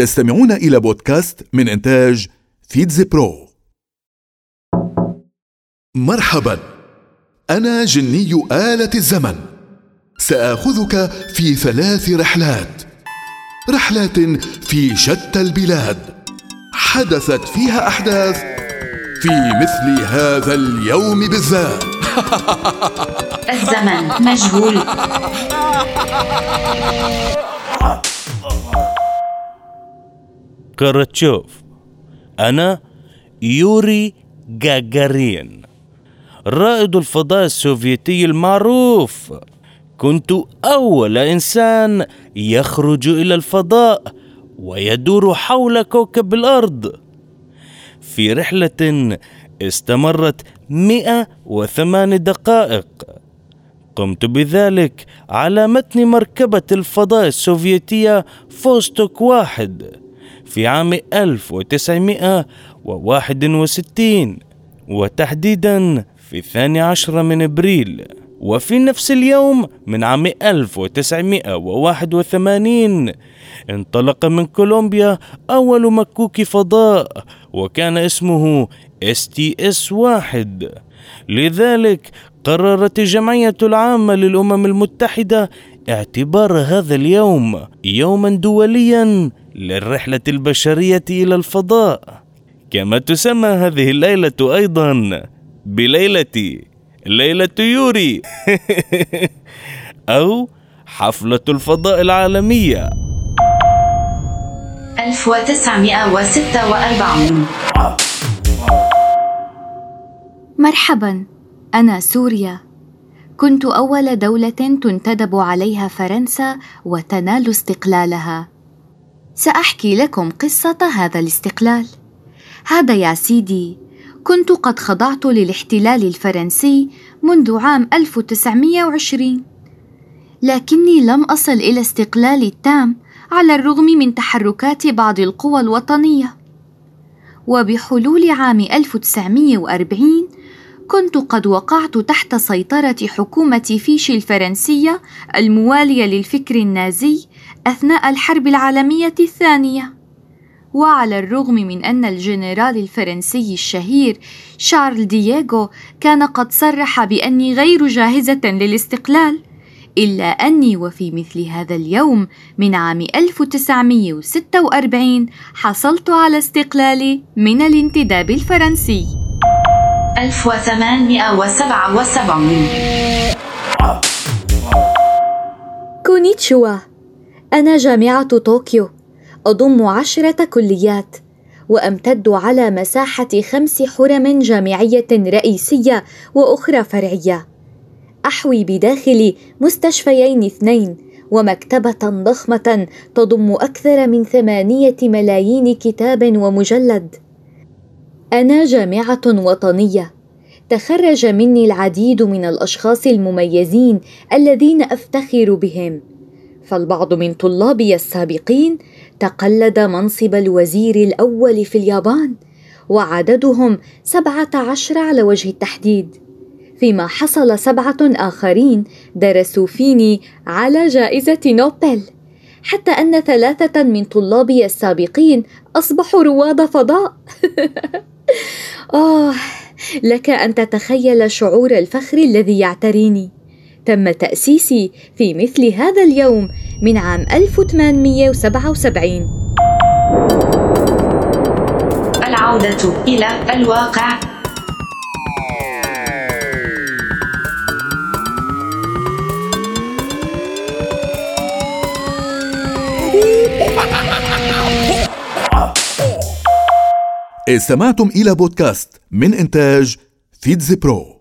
تستمعون إلى بودكاست من إنتاج فيتز برو. مرحبا. أنا جني آلة الزمن. سآخذك في ثلاث رحلات. رحلات في شتى البلاد. حدثت فيها أحداث في مثل هذا اليوم بالذات. الزمن مجهول. كرتشوف أنا يوري جاجارين رائد الفضاء السوفيتي المعروف. كنت أول إنسان يخرج إلى الفضاء ويدور حول كوكب الأرض. في رحلة استمرت 108 دقائق. قمت بذلك على متن مركبة الفضاء السوفيتية فوستوك واحد. في عام 1961 وتحديدا في الثاني عشر من إبريل. وفي نفس اليوم من عام 1981 انطلق من كولومبيا أول مكوك فضاء وكان اسمه STS واحد. لذلك قررت الجمعية العامة للأمم المتحدة اعتبار هذا اليوم يوما دوليا للرحلة البشرية إلى الفضاء. كما تسمى هذه الليلة أيضا بليلة ليلة يوري أو حفلة الفضاء العالمية. 1946 مرحبا أنا سوريا. كنت أول دولة تنتدب عليها فرنسا وتنال استقلالها. سأحكي لكم قصة هذا الاستقلال. هذا يا سيدي كنت قد خضعت للاحتلال الفرنسي منذ عام 1920 لكني لم أصل إلى استقلالي التام على الرغم من تحركات بعض القوى الوطنية. وبحلول عام 1940 كنت قد وقعت تحت سيطرة حكومة فيشي الفرنسية الموالية للفكر النازي أثناء الحرب العالمية الثانية. وعلى الرغم من أن الجنرال الفرنسي الشهير شارل دييغو كان قد صرح بأني غير جاهزة للاستقلال إلا أني وفي مثل هذا اليوم من عام 1946 حصلت على استقلالي من الانتداب الفرنسي. 1877 كونيتشوا. أنا جامعة طوكيو. أضم عشرة كليات وأمتد على مساحة خمس حرم جامعية رئيسية وأخرى فرعية. أحوي بداخلي مستشفيين اثنين ومكتبة ضخمة تضم أكثر من ثمانية ملايين كتاب ومجلد. أنا جامعة وطنية. تخرج مني العديد من الأشخاص المميزين الذين أفتخر بهم. فالبعض من طلابي السابقين تقلد منصب الوزير الأول في اليابان وعددهم سبعة عشر على وجه التحديد. فيما حصل سبعة آخرين درسوا فيني على جائزة نوبل حتى أن ثلاثة من طلابي السابقين أصبحوا رواد فضاء. آه لك أن تتخيل شعور الفخر الذي يعتريني. تم تأسيسي في مثل هذا اليوم من عام 1877 العودة إلى الواقع. استمعتم إلى بودكاست من إنتاج فيتز برو.